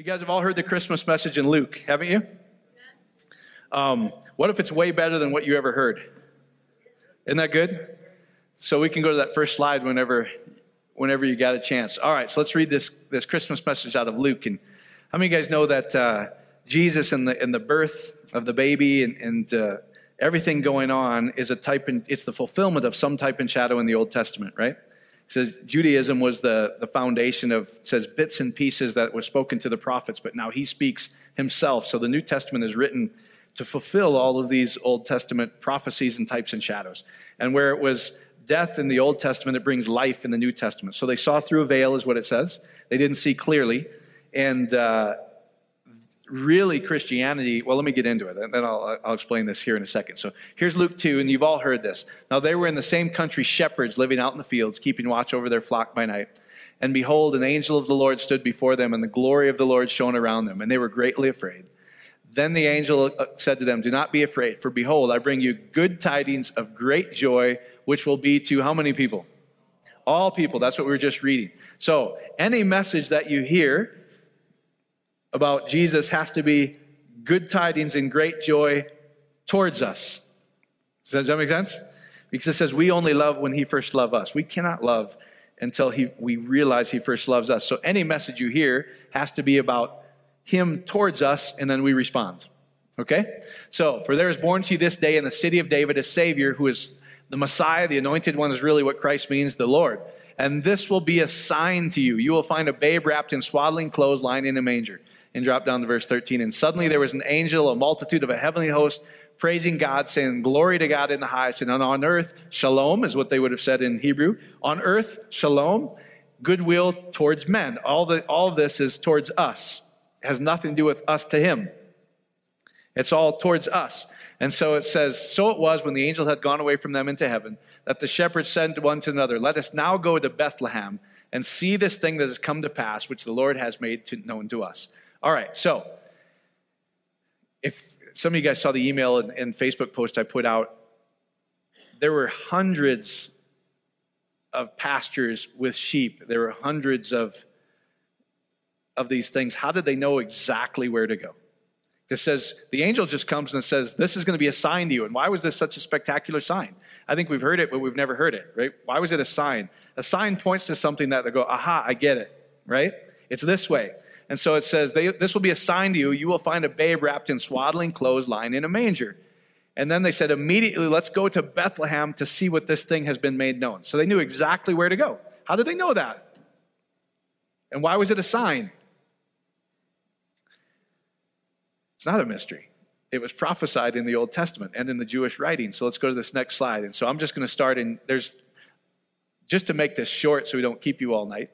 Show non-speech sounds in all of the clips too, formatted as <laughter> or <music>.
You guys have all heard the Christmas message in Luke, haven't you? Um, what if it's way better than what you ever heard? Isn't that good? So we can go to that first slide whenever, whenever you got a chance. All right, so let's read this, this Christmas message out of Luke. And how many of you guys know that uh, Jesus and the, and the birth of the baby and, and uh, everything going on is a type and it's the fulfillment of some type and shadow in the Old Testament, right? Says Judaism was the, the foundation of says bits and pieces that were spoken to the prophets, but now he speaks himself. So the New Testament is written to fulfill all of these Old Testament prophecies and types and shadows. And where it was death in the Old Testament, it brings life in the New Testament. So they saw through a veil, is what it says. They didn't see clearly. And uh, really, Christianity, well, let me get into it, and then I'll, I'll explain this here in a second. So here's Luke 2, and you've all heard this. Now they were in the same country, shepherds living out in the fields, keeping watch over their flock by night. And behold, an angel of the Lord stood before them, and the glory of the Lord shone around them, and they were greatly afraid. Then the angel uh, said to them, Do not be afraid, for behold, I bring you good tidings of great joy, which will be to how many people? All people. That's what we were just reading. So, any message that you hear about Jesus has to be good tidings and great joy towards us. Does that make sense? Because it says we only love when he first loved us. We cannot love until he, we realize he first loves us. So any message you hear has to be about him towards us, and then we respond. Okay? So, for there is born to you this day in the city of David a Savior who is the Messiah, the anointed one is really what Christ means, the Lord. And this will be a sign to you. You will find a babe wrapped in swaddling clothes lying in a manger. And drop down to verse 13. And suddenly there was an angel, a multitude of a heavenly host, praising God, saying, Glory to God in the highest. And on earth, shalom is what they would have said in Hebrew. On earth, shalom, goodwill towards men. All, the, all of this is towards us has nothing to do with us to him. It's all towards us. And so it says, So it was when the angels had gone away from them into heaven, that the shepherds said one to another, Let us now go to Bethlehem and see this thing that has come to pass, which the Lord has made to, known to us. All right, so if some of you guys saw the email and, and Facebook post I put out, there were hundreds of pastures with sheep. There were hundreds of of these things, how did they know exactly where to go? It says, the angel just comes and says, This is going to be a sign to you. And why was this such a spectacular sign? I think we've heard it, but we've never heard it, right? Why was it a sign? A sign points to something that they go, Aha, I get it, right? It's this way. And so it says, This will be a sign to you. You will find a babe wrapped in swaddling clothes lying in a manger. And then they said, Immediately, let's go to Bethlehem to see what this thing has been made known. So they knew exactly where to go. How did they know that? And why was it a sign? It's not a mystery. It was prophesied in the Old Testament and in the Jewish writings. So let's go to this next slide. And so I'm just going to start in there's just to make this short so we don't keep you all night.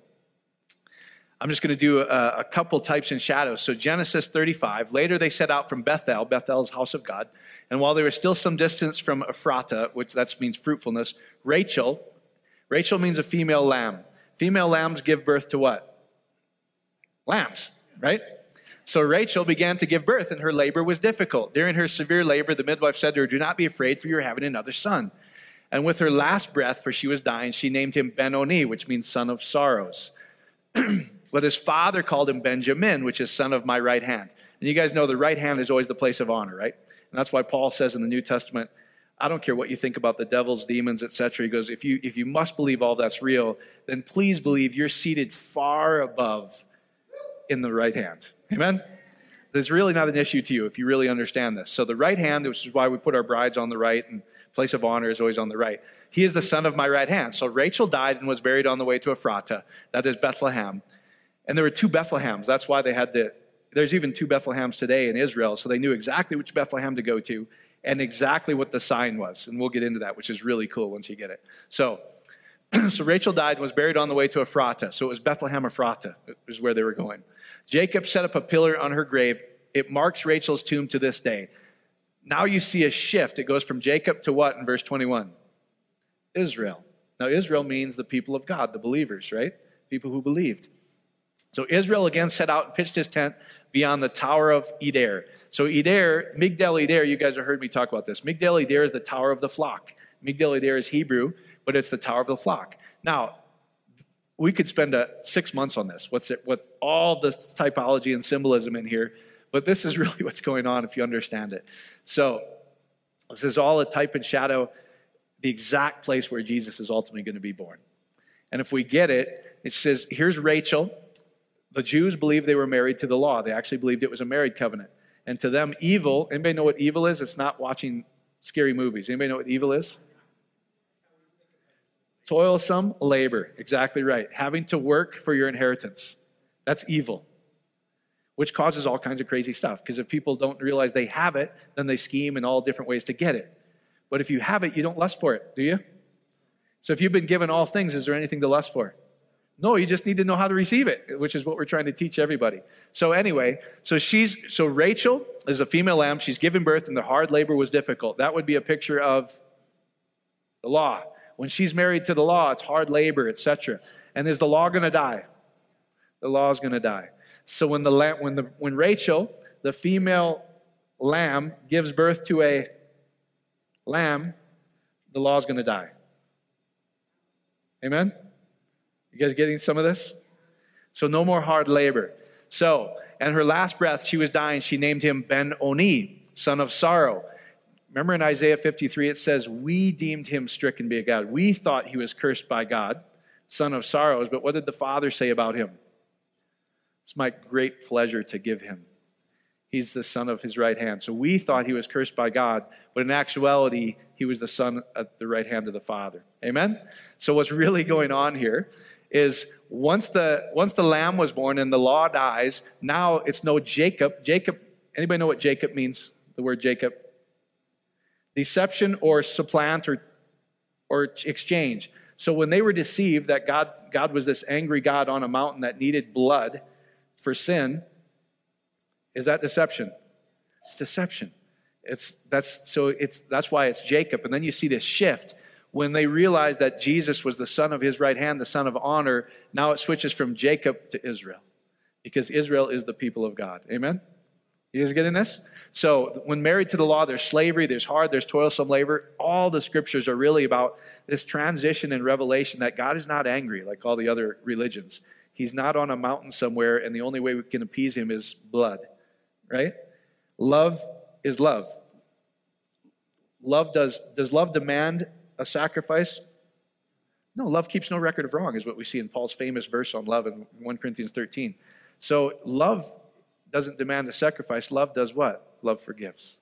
I'm just going to do a, a, couple types and shadows. So Genesis 35. Later they set out from Bethel. Bethel's house of God. And while they were still some distance from Ephratah, which that means fruitfulness, Rachel, Rachel means a female lamb. Female lambs give birth to what? Lambs, right? So Rachel began to give birth, and her labor was difficult. During her severe labor, the midwife said to her, Do not be afraid, for you're having another son. And with her last breath, for she was dying, she named him Benoni, which means son of sorrows. <clears throat> but his father called him Benjamin, which is son of my right hand. And you guys know the right hand is always the place of honor, right? And that's why Paul says in the New Testament, I don't care what you think about the devils, demons, etc. He goes, if you, if you must believe all that's real, then please believe you're seated far above in the right hand. Amen? It's really not an issue to you if you really understand this. So the right hand, which is why we put our brides on the right, and place of honor is always on the right. He is the son of my right hand. So Rachel died and was buried on the way to Ephrata, that is Bethlehem. And there were two Bethlehems. That's why they had the, there's even two Bethlehems today in Israel. So they knew exactly which Bethlehem to go to and exactly what the sign was. And we'll get into that, which is really cool once you get it. So, <clears throat> so Rachel died and was buried on the way to Ephratah. So it was Bethlehem Ephratah is where they were going. Jacob set up a pillar on her grave. It marks Rachel's tomb to this day. Now you see a shift. It goes from Jacob to what in verse 21? Israel. Now, Israel means the people of God, the believers, right? People who believed. So Israel again set out and pitched his tent beyond the Tower of Eder. So Eder, Migdal Eder, you guys have heard me talk about this. Migdal Eder is the Tower of the Flock. Migdal Eder is Hebrew, but it's the Tower of the Flock. Now, we could spend a, six months on this. What's it? What's all the typology and symbolism in here? But this is <laughs> really what's going on if you understand it. So this is all a type and shadow, the exact place where Jesus is ultimately going to be born. And if we get it, it says, here's Rachel. The Jews believed they were married to the law. They actually believed it was a married covenant. And to them, evil, anybody know what evil is? It's not watching scary movies. Anybody know what evil is? Toilsome labor. Exactly right. Having to work for your inheritance. That's evil, which causes all kinds of crazy stuff. Because if people don't realize they have it, then they scheme in all different ways to get it. But if you have it, you don't lust for it, do you? So if you've been given all things, is there anything to lust for? No, you just need to know how to receive it, which is what we're trying to teach everybody. So anyway, so she's so Rachel is a female lamb. She's given birth, and the hard labor was difficult. That would be a picture of the law. When she's married to the law, it's hard labor, etc. And is the law going to die? The law is going to die. So when the when the when Rachel, the female lamb, gives birth to a lamb, the law is going to die. Amen. You guys getting some of this? So no more hard labor. So, and her last breath, she was dying. She named him Ben Oni, son of sorrow. Remember in Isaiah 53, it says, We deemed him stricken by God. We thought he was cursed by God, son of sorrows. But what did the Father say about him? It's my great pleasure to give him. He's the son of his right hand. So we thought he was cursed by God, but in actuality, he was the son at the right hand of the Father. Amen? So what's really going on here is once the once the lamb was born and the law dies, now it's no Jacob. Jacob, anybody know what Jacob means? The word Jacob? Deception or supplant or or exchange. So when they were deceived that God God was this angry God on a mountain that needed blood for sin, is that deception? It's deception. It's that's so it's that's why it's Jacob. And then you see this shift when they realized that Jesus was the son of his right hand, the son of honor, now it switches from Jacob to Israel because Israel is the people of God. Amen? You guys getting this? So, when married to the law, there's slavery, there's hard, there's toilsome labor. All the scriptures are really about this transition and revelation that God is not angry like all the other religions. He's not on a mountain somewhere, and the only way we can appease him is blood, right? Love is love. Love does, does love demand a sacrifice? No, love keeps no record of wrong, is what we see in Paul's famous verse on love in 1 Corinthians 13. So love doesn't demand a sacrifice. Love does what? Love forgives.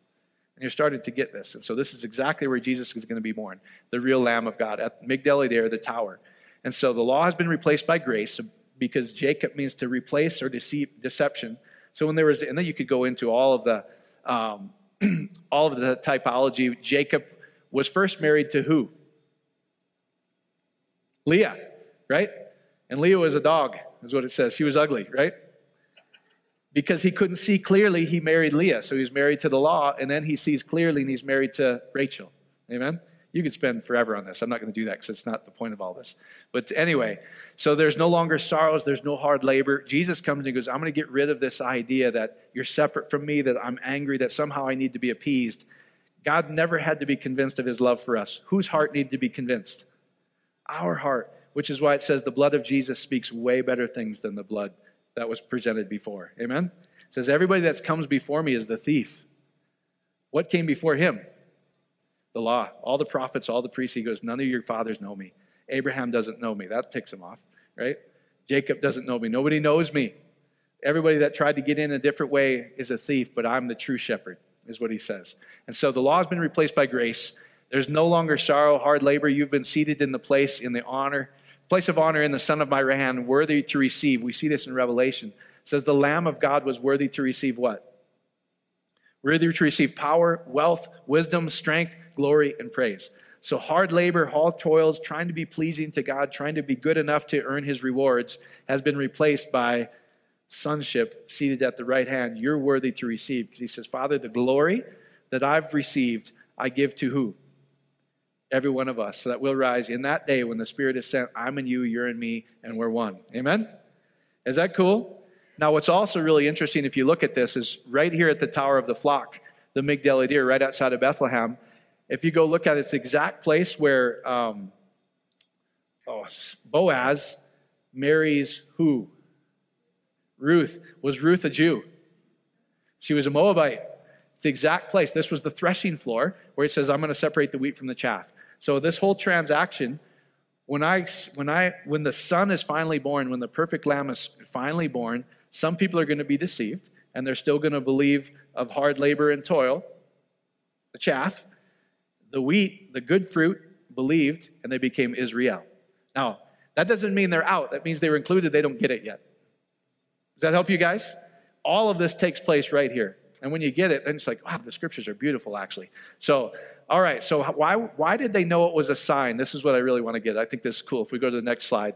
And you're starting to get this. And so this is exactly where Jesus is going to be born, the real Lamb of God, at Migdal Eder, the tower. And so the law has been replaced by grace because Jacob means to replace or deceive, deception. So when there was, and then you could go into all of the, um, <clears throat> all of the typology. Jacob was first married to who? Leah, right? And Leah was a dog, is what it says. She was ugly, right? Because he couldn't see clearly, he married Leah. So he's married to the law, and then he sees clearly and he's married to Rachel. Amen? You could spend forever on this. I'm not going to do that because it's not the point of all this. But anyway, so there's no longer sorrows, there's no hard labor. Jesus comes and he goes, I'm going to get rid of this idea that you're separate from me, that I'm angry, that somehow I need to be appeased. God never had to be convinced of his love for us. Whose heart needed to be convinced? Our heart, which is why it says the blood of Jesus speaks way better things than the blood that was presented before. Amen? It says, Everybody that comes before me is the thief. What came before him? The law. All the prophets, all the priests. He goes, None of your fathers know me. Abraham doesn't know me. That ticks him off, right? Jacob doesn't know me. Nobody knows me. Everybody that tried to get in a different way is a thief, but I'm the true shepherd is what he says. And so the law has been replaced by grace. There's no longer sorrow, hard labor. You've been seated in the place, in the honor, place of honor in the Son of my right hand, worthy to receive. We see this in Revelation. It says the Lamb of God was worthy to receive what? Worthy to receive power, wealth, wisdom, strength, glory, and praise. So hard labor, hard toils, trying to be pleasing to God, trying to be good enough to earn his rewards, has been replaced by sonship seated at the right hand, you're worthy to receive. Because he says, Father, the glory that I've received, I give to who? Every one of us, so that we'll rise in that day when the Spirit is sent. I'm in you, you're in me, and we're one. Amen? Is that cool? Now, what's also really interesting, if you look at this, is right here at the Tower of the Flock, the Migdal Eder, right outside of Bethlehem. If you go look at it, it's the exact place where um, oh, Boaz marries who? Ruth. Was Ruth a Jew? She was a Moabite. It's the exact place. This was the threshing floor where it says, I'm going to separate the wheat from the chaff. So this whole transaction, when I when I when the son is finally born, when the perfect lamb is finally born, some people are going to be deceived and they're still going to believe of hard labor and toil, the chaff, the wheat, the good fruit, believed, and they became Israel. Now, that doesn't mean they're out. That means they were included, they don't get it yet. Does that help you guys? All of this takes place right here. And when you get it, then it's like, wow, the scriptures are beautiful, actually. So, all right, so why, why did they know it was a sign? This is what I really want to get. I think this is cool. If we go to the next slide.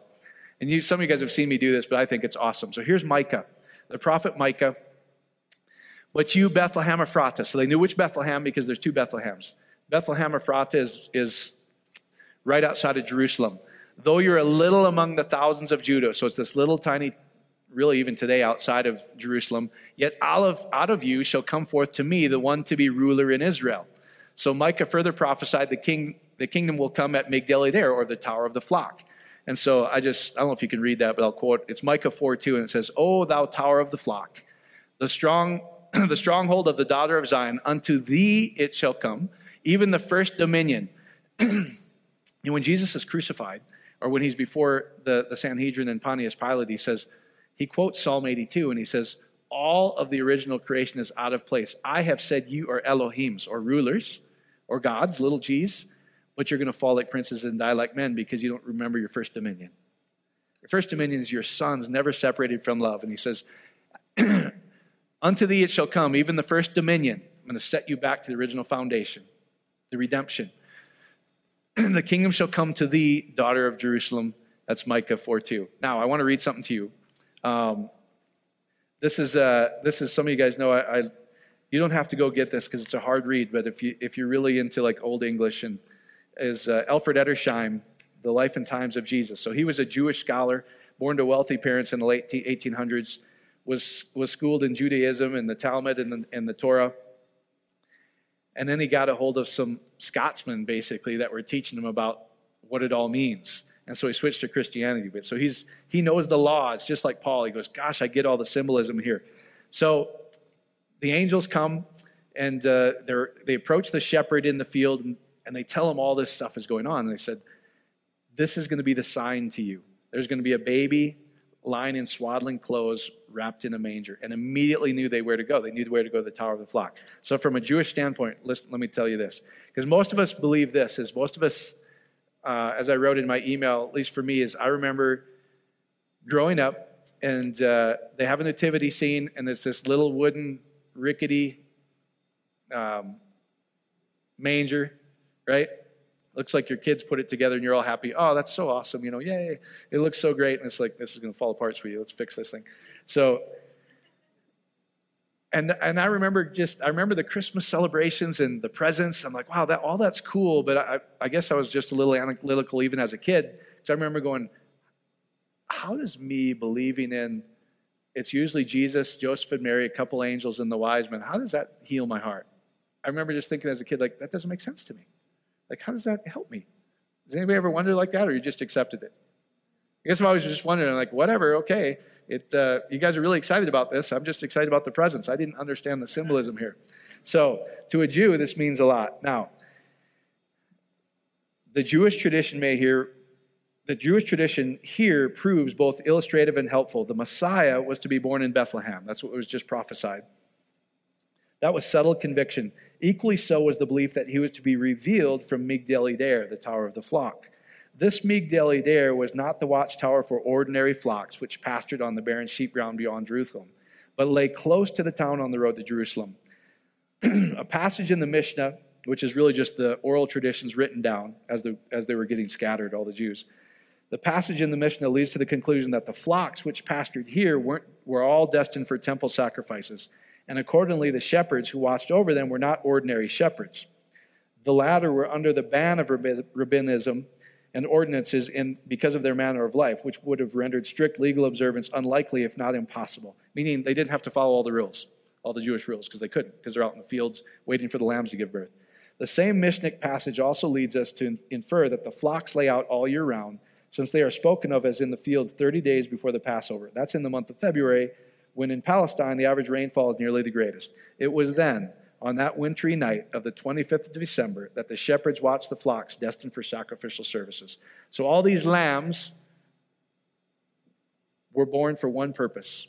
And you, some of you guys have seen me do this, but I think it's awesome. So here's Micah, the prophet Micah. But you, Bethlehem Ephratah. So they knew which Bethlehem because there's two Bethlehems. Bethlehem Ephratah is, is right outside of Jerusalem. Though you're a little among the thousands of Judah, so it's this little tiny really even today outside of Jerusalem, yet out of, out of you shall come forth to me the one to be ruler in Israel. So Micah further prophesied the king, the kingdom will come at Migdal Eder, or the tower of the flock. And so I just, I don't know if you can read that, but I'll quote, it's Micah 4 2, and it says, O thou tower of the flock, the strong, <clears throat> the stronghold of the daughter of Zion, unto thee it shall come, even the first dominion. <clears throat> and when Jesus is crucified, or when he's before the, the Sanhedrin and Pontius Pilate, he says, he quotes Psalm 82 and he says, All of the original creation is out of place. I have said you are Elohims, or rulers, or gods, little g's, but you're going to fall like princes and die like men because you don't remember your first dominion. Your first dominion is your sons, never separated from love. And he says, <clears throat> Unto thee it shall come, even the first dominion. I'm going to set you back to the original foundation, the redemption. <clears throat> the kingdom shall come to thee, daughter of Jerusalem. That's Micah 4 2. Now, I want to read something to you. Um, this is uh, this is some of you guys know I, I you don't have to go get this because it's a hard read, but if you if you're really into like old English and is uh, Alfred Edersheim, The Life and Times of Jesus. So he was a Jewish scholar, born to wealthy parents in the late 1800s, was was schooled in Judaism and the Talmud and the, and the Torah. And then he got a hold of some Scotsmen, basically, that were teaching him about what it all means. And so he switched to Christianity. But so he's he knows the law. It's just like Paul. He goes, "Gosh, I get all the symbolism here." So the angels come and uh, they approach the shepherd in the field and, and they tell him all this stuff is going on. And they said, "This is going to be the sign to you. There's going to be a baby lying in swaddling clothes, wrapped in a manger." And immediately knew they where to go. They knew where to go to the Tower of the Flock. So from a Jewish standpoint, listen, let me tell you this, because most of us believe this: is most of us uh, as I wrote in my email, at least for me, is I remember growing up and uh, they have a nativity scene, and it's this little wooden, rickety um, manger, right? Looks like your kids put it together and you're all happy. Oh, that's so awesome. You know, yay. It looks so great. And it's like, this is going to fall apart for you. Let's fix this thing. So, and and I remember just I remember the Christmas celebrations and the presents. I'm like, wow, that all that's cool. But I, I guess I was just a little analytical even as a kid. So I remember going, how does me believing in it's usually Jesus, Joseph, and Mary, a couple angels, and the wise men. How does that heal my heart? I remember just thinking as a kid, like that doesn't make sense to me. Like, how does that help me? Does anybody ever wonder like that, or you just accepted it? I guess I was just wondering, like, whatever, okay. It, uh, you guys are really excited about this. I'm just excited about the presents. I didn't understand the symbolism here. So, to a Jew, this means a lot. Now, the Jewish tradition may hear the Jewish tradition here proves both illustrative and helpful. The Messiah was to be born in Bethlehem. That's what was just prophesied. That was settled conviction. Equally so was the belief that he was to be revealed from Migdal Eder, the tower of the flock. This Migdal Eder was not the watchtower for ordinary flocks, which pastured on the barren sheep ground beyond Jerusalem, but lay close to the town on the road to Jerusalem. <clears throat> a passage in the Mishnah, which is really just the oral traditions written down as, the, as they were getting scattered, all the Jews. The passage in the Mishnah leads to the conclusion that the flocks which pastured here weren't, were all destined for temple sacrifices, and accordingly, the shepherds who watched over them were not ordinary shepherds. The latter were under the ban of rabbinism and ordinances in, because of their manner of life, which would have rendered strict legal observance unlikely, if not impossible. Meaning they didn't have to follow all the rules, all the Jewish rules, because they couldn't, because they're out in the fields waiting for the lambs to give birth. The same Mishnah passage also leads us to infer that the flocks lay out all year round, since they are spoken of as in the fields 30 days before the Passover. That's in the month of February, when in Palestine the average rainfall is nearly the greatest. It was then, on that wintry night of the 25th of December, that the shepherds watched the flocks destined for sacrificial services. So all these lambs were born for one purpose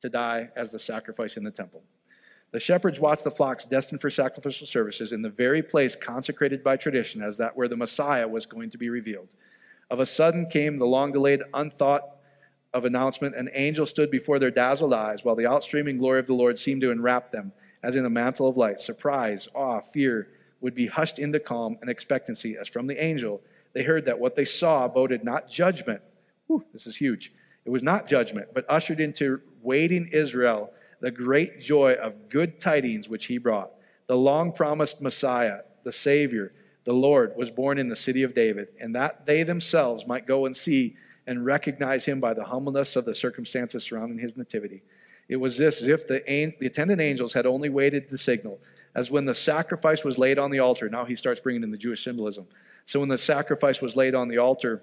to die as the sacrifice in the temple. The shepherds watched the flocks destined for sacrificial services in the very place consecrated by tradition as that where the Messiah was going to be revealed. Of a sudden came the long delayed, unthought of announcement. An angel stood before their dazzled eyes, while the outstreaming glory of the Lord seemed to enwrap them as in a mantle of light. Surprise, awe, fear would be hushed into calm and expectancy as from the angel they heard that what they saw boded not judgment. Whew, this is huge. It was not judgment, but ushered into waiting Israel the great joy of good tidings which he brought. The long promised Messiah, the Savior, the Lord, was born in the city of David, and that they themselves might go and see and recognize him by the humbleness of the circumstances surrounding his nativity. It was this as if the, the attendant angels had only waited the signal, as when the sacrifice was laid on the altar. Now he starts bringing in the Jewish symbolism. So when the sacrifice was laid on the altar,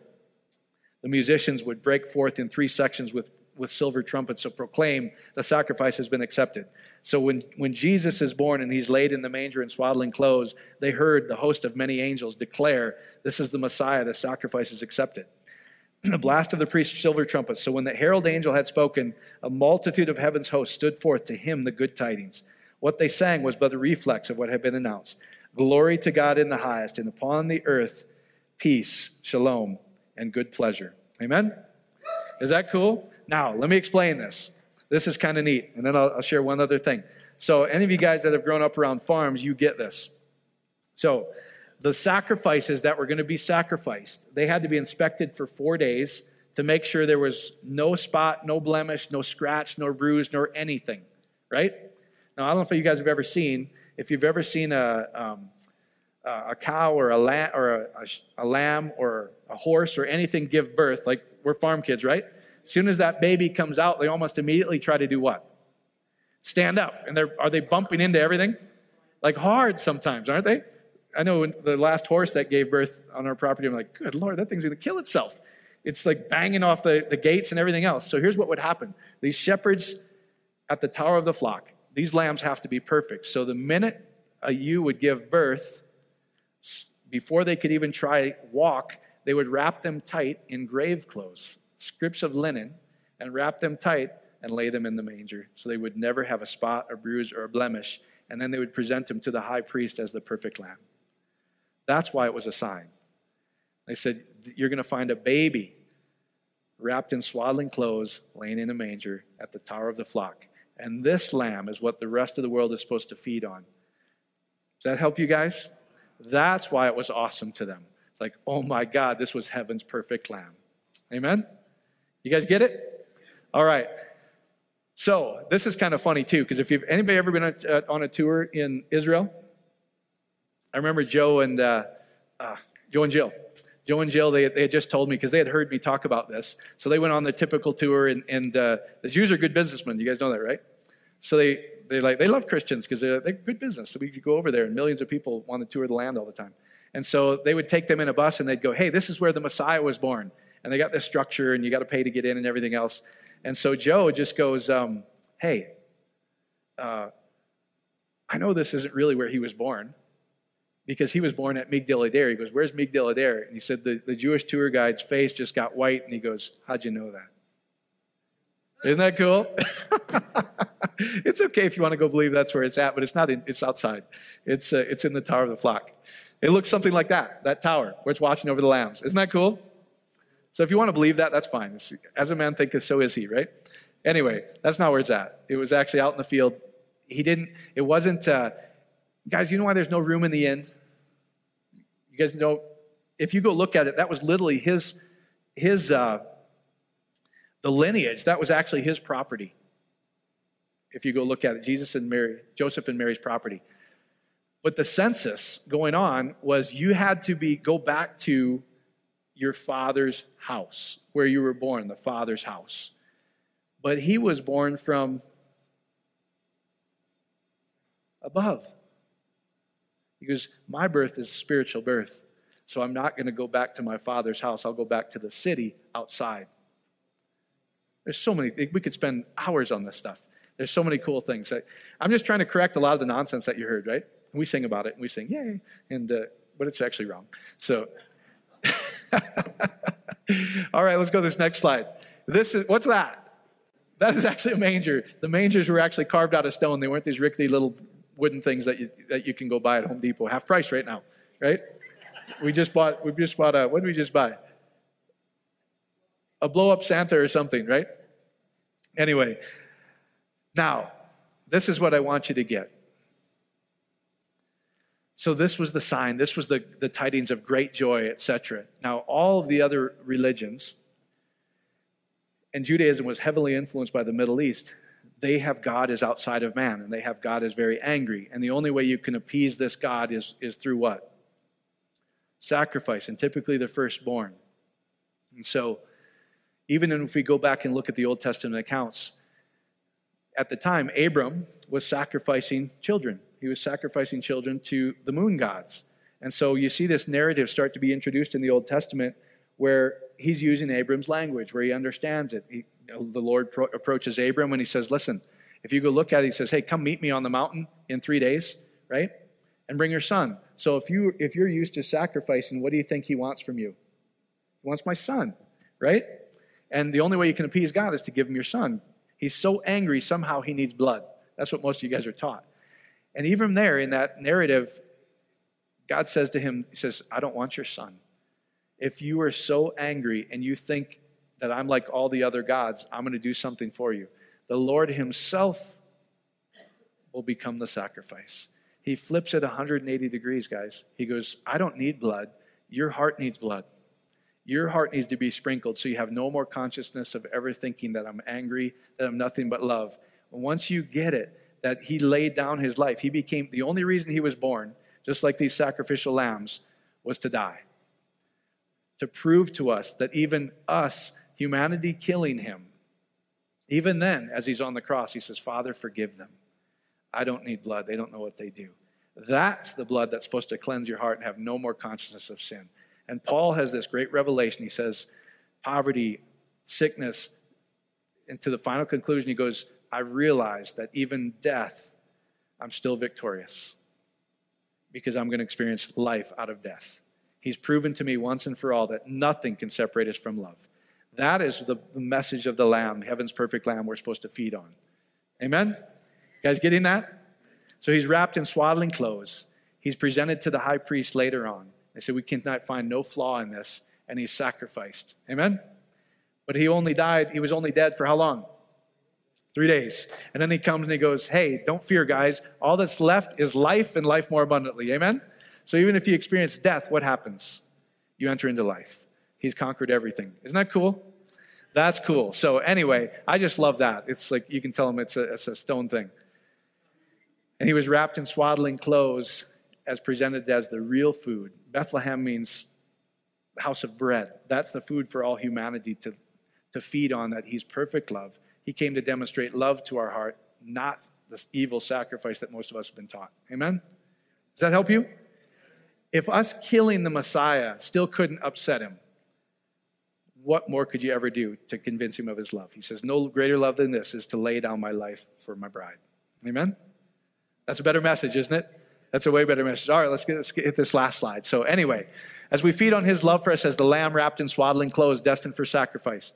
the musicians would break forth in three sections with with silver trumpets to proclaim the sacrifice has been accepted. So when, when Jesus is born and he's laid in the manger in swaddling clothes, they heard the host of many angels declare, This is the Messiah, the sacrifice is accepted. <clears throat> the blast of the priest's silver trumpet. So when the herald angel had spoken, a multitude of heaven's hosts stood forth to him the good tidings. What they sang was but the reflex of what had been announced. Glory to God in the highest, and upon the earth, peace, shalom, and good pleasure. Amen? Is that cool? Now, let me explain this. This is kind of neat. And then I'll, I'll, share one other thing. So, any of you guys that have grown up around farms, you get this. So, the sacrifices that were going to be sacrificed, they had to be inspected for four days to make sure there was no spot, no blemish, no scratch, no bruise, nor anything, right? Now, I don't know if you guys have ever seen, if you've ever seen a, um, a cow or a lamb or a, a, lamb or a horse or anything give birth, like we're farm kids, right? As soon as that baby comes out, they almost immediately try to do what? Stand up. And they're, are they bumping into everything? Like hard sometimes, aren't they? I know the last horse that gave birth on our property, I'm like, good Lord, that thing's going to kill itself. It's like banging off the, the gates and everything else. So here's what would happen these shepherds at the tower of the flock, these lambs have to be perfect. So the minute a ewe would give birth, before they could even try walk, they would wrap them tight in grave clothes strips of linen and wrap them tight and lay them in the manger so they would never have a spot, a bruise, or a blemish. And then they would present them to the high priest as the perfect lamb. That's why it was a sign. They said, You're going to find a baby wrapped in swaddling clothes, laying in a manger at the tower of the flock. And this lamb is what the rest of the world is supposed to feed on. Does that help you guys? That's why it was awesome to them. It's like, oh my God, this was heaven's perfect lamb. Amen? You guys get it? All right. So this is kind of funny too, because if you've anybody ever been uh, on a tour in Israel, I remember Joe and uh, uh, Joe and Jill. Joe and Jill, they, they had just told me because they had heard me talk about this. So they went on the typical tour, and, and uh, the Jews are good businessmen. You guys know that, right? So they they like they love Christians because they're, they're good business. So we could go over there, and millions of people want to tour the land all the time. And so they would take them in a bus, and they'd go, "Hey, this is where the Messiah was born." and they got this structure and you got to pay to get in and everything else. And so Joe just goes, um, Hey, uh, I know this isn't really where he was born because he was born at Migdal Eder. He goes, Where's Migdal Eder? And he said, the, the Jewish tour guide's face just got white and he goes, How'd you know that? Isn't that cool? <laughs> it's okay if you want to go believe that's where it's at, but it's not. In, it's outside. It's uh, it's in the tower of the flock. It looks something like that. That tower where it's watching over the lambs. Isn't that cool? So if you want to believe that, that's fine. As a man thinketh, so is he, right? Anyway, that's not where it's at. It was actually out in the field. He didn't, it wasn't, uh, guys, you know why there's no room in the inn? You guys know, if you go look at it, that was literally his, his, uh, the lineage, that was actually his property. If you go look at it, Jesus and Mary, Joseph and Mary's property. But the census going on was you had to be, go back to your father's house, where you were born, the father's house. But he was born from above. Because my birth is spiritual birth. So I'm not going to go back to my father's house. I'll go back to the city outside. There's so many, we could spend hours on this stuff. There's so many cool things. I'm just trying to correct a lot of the nonsense that you heard, right? We sing about it and we sing, yay, and, uh, but it's actually wrong. So, <laughs> all right, let's go to this next slide. This is, what's that? That is actually a manger. The mangers were actually carved out of stone. They weren't these rickety little wooden things that you, that you can go buy at Home Depot. Half price right now, right? We just bought, we just bought a, what did we just buy? A blow up Santa or something, right? Anyway, now, this is what I want you to get. So, this was the sign, this was the, the tidings of great joy, etc. Now, all of the other religions, and Judaism was heavily influenced by the Middle East, they have God as outside of man, and they have God as very angry. And the only way you can appease this God is, is through what? Sacrifice, and typically the firstborn. And so, even if we go back and look at the Old Testament accounts, at the time, Abram was sacrificing children. He was sacrificing children to the moon gods. And so you see this narrative start to be introduced in the Old Testament where he's using Abram's language, where he understands it. He, the Lord pro- approaches Abram and he says, Listen, if you go look at it, he says, Hey, come meet me on the mountain in three days, right? And bring your son. So if, you, if you're used to sacrificing, what do you think he wants from you? He wants my son, right? And the only way you can appease God is to give him your son. He's so angry, somehow he needs blood. That's what most of you guys are taught. And even there, in that narrative, God says to him, He says, I don't want your son. If you are so angry and you think that I'm like all the other gods, I'm going to do something for you. The Lord Himself will become the sacrifice. He flips it 180 degrees, guys. He goes, I don't need blood. Your heart needs blood. Your heart needs to be sprinkled so you have no more consciousness of ever thinking that I'm angry, that I'm nothing but love. once you get it, that he laid down his life, he became the only reason he was born, just like these sacrificial lambs, was to die. To prove to us that even us, humanity killing him, even then, as he's on the cross, he says, Father, forgive them. I don't need blood. They don't know what they do. That's the blood that's supposed to cleanse your heart and have no more consciousness of sin. And Paul has this great revelation. He says, poverty, sickness, and to the final conclusion, he goes, I realize that even death, I'm still victorious because I'm going to experience life out of death. He's proven to me once and for all that nothing can separate us from love. That is the message of the Lamb, heaven's perfect Lamb we're supposed to feed on. Amen? You guys getting that? So he's wrapped in swaddling clothes. He's presented to the high priest later on. They said, We cannot find no flaw in this. And he's sacrificed. Amen? But he only died, he was only dead for how long? Three days. And then he comes and he goes, Hey, don't fear, guys. All that's left is life and life more abundantly. Amen? So even if you experience death, what happens? You enter into life. He's conquered everything. Isn't that cool? That's cool. So anyway, I just love that. It's like you can tell him it's a, it's a stone thing. And he was wrapped in swaddling clothes as presented as the real food. Bethlehem means house of bread. That's the food for all humanity to, to feed on, that He's perfect love. He came to demonstrate love to our heart, not this evil sacrifice that most of us have been taught. Amen? Does that help you? If us killing the Messiah still couldn't upset him, what more could you ever do to convince him of his love? He says, No greater love than this is to lay down my life for my bride. Amen? That's a better message, isn't it? That's a way better message. All right, let's get, let's get hit this last slide. So, anyway, as we feed on his love for us as the lamb wrapped in swaddling clothes, destined for sacrifice,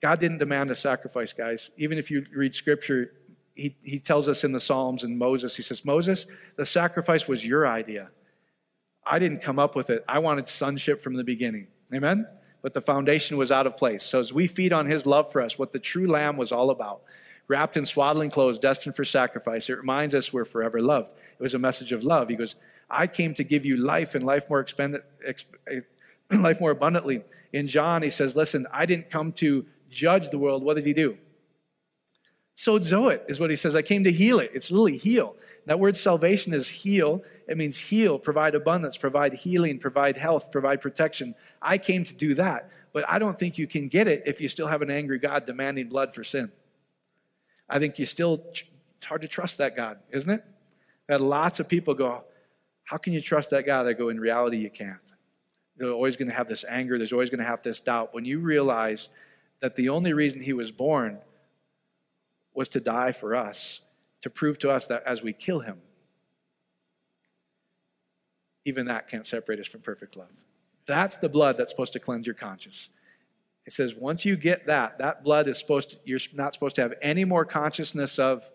God didn't demand a sacrifice, guys. Even if you read scripture, he, he tells us in the Psalms and Moses, he says, Moses, the sacrifice was your idea. I didn't come up with it. I wanted sonship from the beginning. Amen? But the foundation was out of place. So as we feed on his love for us, what the true lamb was all about, wrapped in swaddling clothes, destined for sacrifice. It reminds us we're forever loved. It was a message of love. He goes, I came to give you life and life more expended, <clears throat> life more abundantly. In John, he says, Listen, I didn't come to judge the world. What did he do? Sozo is what he says. I came to heal it. It's literally heal. That word salvation is heal. It means heal, provide abundance, provide healing, provide health, provide protection. I came to do that. But I don't think you can get it if you still have an angry God demanding blood for sin. I think you still, it's hard to trust that God, isn't it? I had lots of people go, How can you trust that God? I go, In reality, you can't. they're always going to have this anger, there's always going to have this doubt. When you realize that the only reason he was born was to die for us, to prove to us that as we kill him, even that can't separate us from perfect love. That's the blood that's supposed to cleanse your conscience. It says once you get that, that blood is supposed to, you're not supposed to have any more consciousness of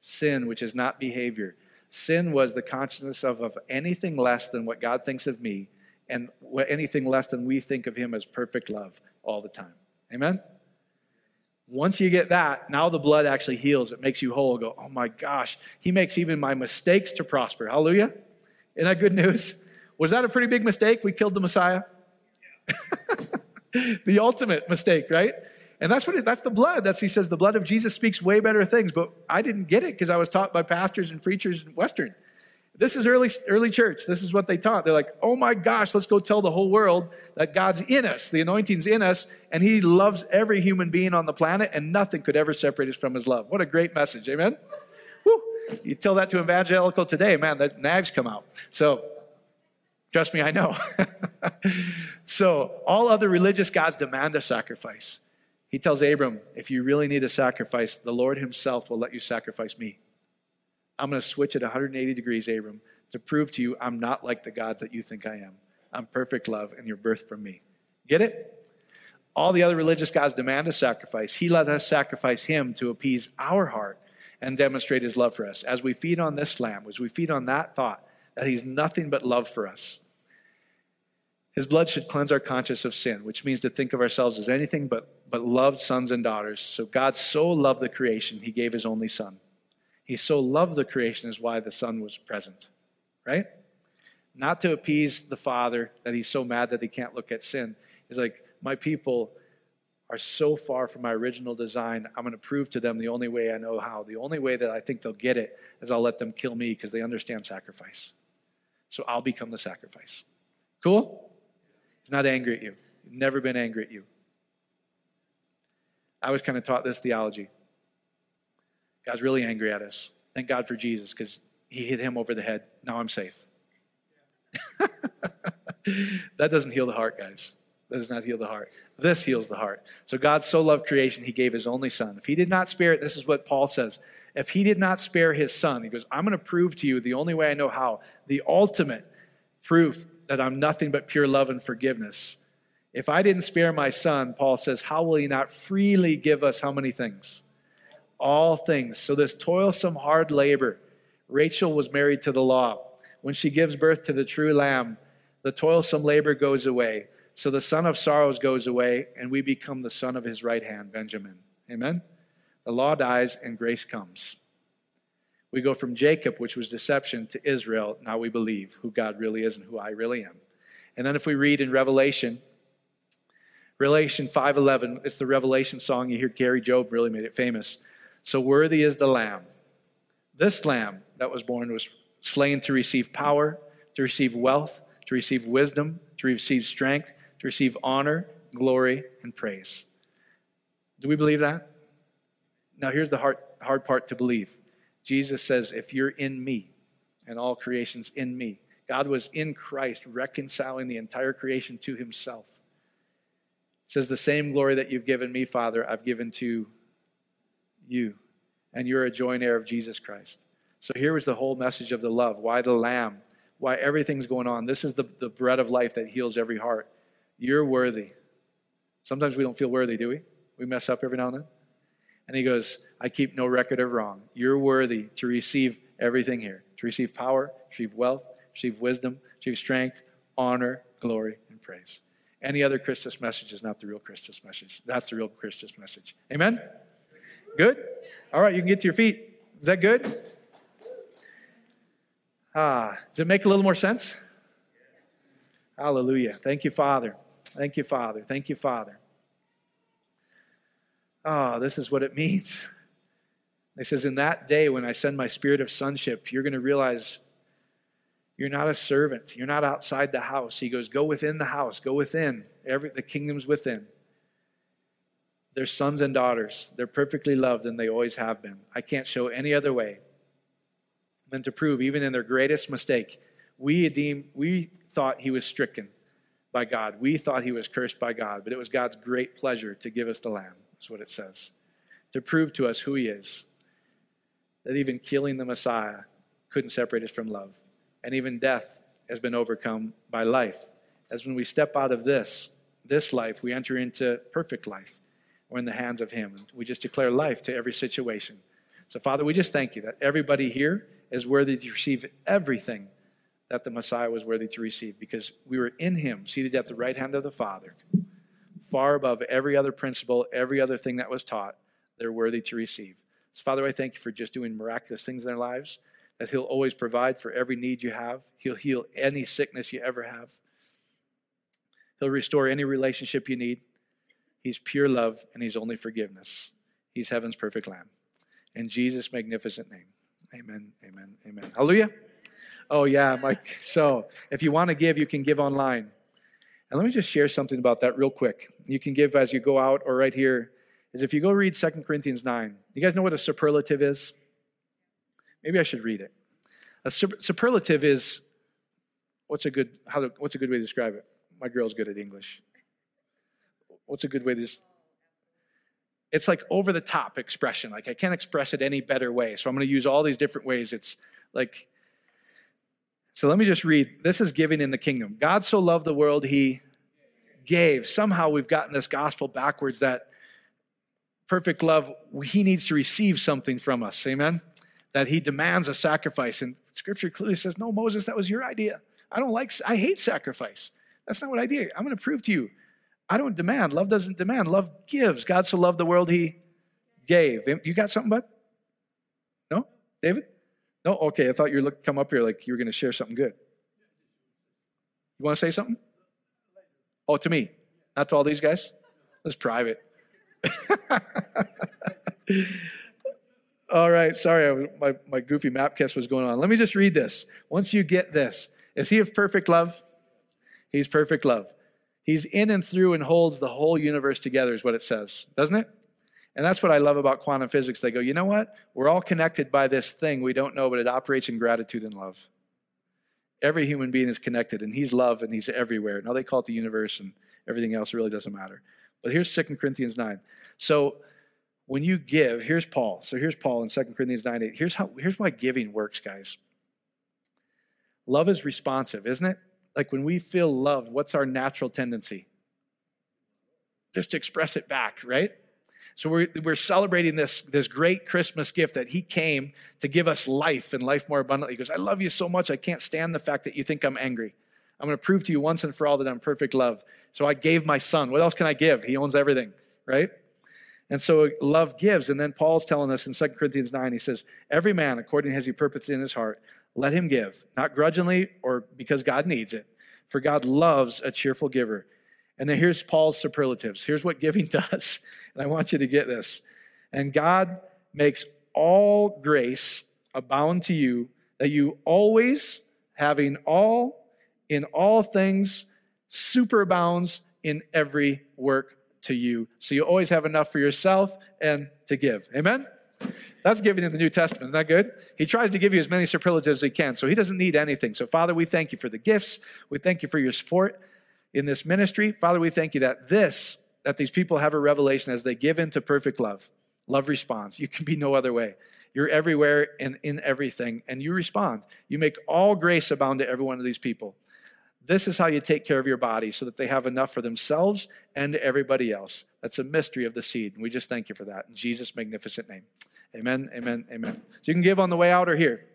sin, which is not behavior. Sin was the consciousness of, of anything less than what God thinks of me and anything less than we think of him as perfect love all the time. Amen? Once you get that, now the blood actually heals. It makes you whole. Go, oh my gosh, he makes even my mistakes to prosper. Hallelujah. Isn't that good news? Was that a pretty big mistake? We killed the Messiah? <laughs> the ultimate mistake, right? And that's what it, that's the blood. That's he says the blood of Jesus speaks way better things. But I didn't get it because I was taught by pastors and preachers in Western. This is early, early church. This is what they taught. They're like, oh my gosh, let's go tell the whole world that God's in us. The anointing's in us, and He loves every human being on the planet, and nothing could ever separate us from His love. What a great message. Amen? Woo. You tell that to evangelical today, man, that nags come out. So, trust me, I know. <laughs> so, all other religious gods demand a sacrifice. He tells Abram, if you really need a sacrifice, the Lord Himself will let you sacrifice me. I'm going to switch it 180 degrees, Abram, to prove to you I'm not like the gods that you think I am. I'm perfect love, and you're birthed from me. Get it? All the other religious gods demand a sacrifice. He lets us sacrifice him to appease our heart and demonstrate his love for us. As we feed on this lamb, as we feed on that thought that he's nothing but love for us, his blood should cleanse our conscience of sin, which means to think of ourselves as anything but, but loved sons and daughters. So God so loved the creation, he gave his only son. He so loved the creation is why the Son was present, right? Not to appease the Father that he's so mad that he can't look at sin. He's like, my people are so far from my original design. I'm going to prove to them the only way I know how. The only way that I think they'll get it is I'll let them kill me because they understand sacrifice. So I'll become the sacrifice. Cool? He's not angry at you. Never been angry at you. I was kind of taught this theology. God's really angry at us. Thank God for Jesus because he hit him over the head. Now I'm safe. <laughs> that doesn't heal the heart, guys. That does not heal the heart. This heals the heart. So God so loved creation, he gave his only son. If he did not spare it, this is what Paul says. If he did not spare his son, he goes, I'm going to prove to you the only way I know how, the ultimate proof that I'm nothing but pure love and forgiveness. If I didn't spare my son, Paul says, how will he not freely give us how many things? All things. So, this toilsome, hard labor, Rachel was married to the law. When she gives birth to the true lamb, the toilsome labor goes away. So, the son of sorrows goes away, and we become the son of his right hand, Benjamin. Amen? The law dies, and grace comes. We go from Jacob, which was deception, to Israel. Now we believe who God really is and who I really am. And then if we read in Revelation, Revelation 5:11, it's the Revelation song. You hear Kari Jobe really made it famous. So worthy is the Lamb. This Lamb that was born was slain to receive power, to receive wealth, to receive wisdom, to receive strength, to receive honor, glory, and praise. Do we believe that? Now, here's the hard, hard part to believe. Jesus says, If you're in me, and all creation's in me, God was in Christ reconciling the entire creation to himself. It says, The same glory that you've given me, Father, I've given to you, and you're a joint heir of Jesus Christ. So here was the whole message of the love. Why the lamb? Why everything's going on. This is the, the bread of life that heals every heart. You're worthy. Sometimes we don't feel worthy, do we? We mess up every now and then. And he goes, I keep no record of wrong. You're worthy to receive everything here to receive power, receive wealth, receive wisdom, receive strength, honor, glory, and praise. Any other Christus message is not the real Christus message. That's the real Christus message. Amen? Good? All right, you can get to your feet. Is that good? Ah, does it make a little more sense? Hallelujah. Thank you, Father. Thank you, Father. Thank you, Father. Ah, this is what it <laughs> means. It says, In that day when I send my spirit of sonship, you're going to realize you're not a servant. You're not outside the house. He goes, Go within the house. Go within. Every, the kingdom's within. They're sons and daughters. They're perfectly loved, and they always have been. I can't show any other way than to prove, even in their greatest mistake, we, deem, we thought he was stricken. by God. We thought he was cursed by God, but it was God's great pleasure to give us the Lamb, is what it says, to prove to us who he is. That even killing the Messiah couldn't separate us from love. And even death has been overcome by life. As when we step out of this, this life, we enter into perfect life. We're in the hands of him. We just declare life to every situation. So, Father, we just thank you that everybody here is worthy to receive everything that the Messiah was worthy to receive because we were in him, seated at the right hand of the Father, far above every other principle, every other thing that was taught, they're worthy to receive. So, Father, I thank you for just doing miraculous things in their lives, that He'll always provide for every need you have, He'll heal any sickness you ever have, He'll restore any relationship you need. He's pure love and He's only forgiveness. He's heaven's perfect Lamb. In Jesus' magnificent name. Amen, amen, amen. Hallelujah. Oh, yeah, Mike. <laughs> So if you want to give, you can give online. And let me just share something about that real quick. You can give as you go out or right here. Is if you go read 2 Corinthians 9, you guys know what a superlative is? Maybe I should read it. A superlative is what's a good how what's a good way to describe it? My girl's good at English. What's a good way to just it's like over the top expression. Like I can't express it any better way. So I'm going to use all these different ways. It's like so let me just read. This is giving in the kingdom. God so loved the world, he gave. Somehow we've gotten this gospel backwards that perfect love, he needs to receive something from us. Amen? That he demands a sacrifice. And scripture clearly says, No, Moses, that was your idea. I don't like, I hate sacrifice. That's not what I did. I'm going to prove to you. I don't demand. Love doesn't demand. Love gives. God so loved the world, he gave. You got something, bud? No? David? No? Okay, I thought you were come up here like you were going to share something good. You want to say something? Oh, to me, not to all these guys? It's private. <laughs> all right, sorry, my, my goofy map kiss was going on. Let me just read this. Once you get this, is he of perfect love? He's perfect love. He's in and through and holds the whole universe together, is what it says, doesn't it? And that's what I love about quantum physics. They go, you know what? We're all connected by this thing we don't know, but it operates in gratitude and love. Every human being is connected, and he's love, and he's everywhere. Now they call it the universe, and everything else really doesn't matter. But here's 2 Corinthians 9. So when you give, here's Paul. So here's Paul in 2 Corinthians 9 8. Here's, how, here's why giving works, guys. Love is responsive, isn't it? Like when we feel loved, what's our natural tendency? Just to express it back, right? So we're, we're celebrating this, this great Christmas gift that he came to give us life and life more abundantly. He goes, I love you so much, I can't stand the fact that you think I'm angry. I'm going to prove to you once and for all that I'm perfect love. So I gave my son. What else can I give? He owns everything, right? And so love gives. And then Paul's telling us in 2 Corinthians 9, he says, Every man, according as he purposed in his heart, let him give, not grudgingly or because God needs it, for God loves a cheerful giver. And then here's Paul's superlatives. Here's what giving <laughs> does. And I want you to get this. And God makes all grace abound to you, that you always, having all in all things, superabounds in every work to you. So you always have enough for yourself and to give. Amen? That's giving in the New Testament. Isn't that good? He tries to give you as many superlatives as he can. So he doesn't need anything. So, Father, we thank you for the gifts. We thank you for your support in this ministry. Father, we thank you that this, that these people have a revelation as they give into perfect love. Love responds. You can be no other way. You're everywhere and in everything, and you respond. You make all grace abound to every one of these people. This is how you take care of your body so that they have enough for themselves and everybody else. That's a mystery of the seed. And we just thank you for that. In Jesus' magnificent name. Amen, amen, amen. So you can give on the way out or here.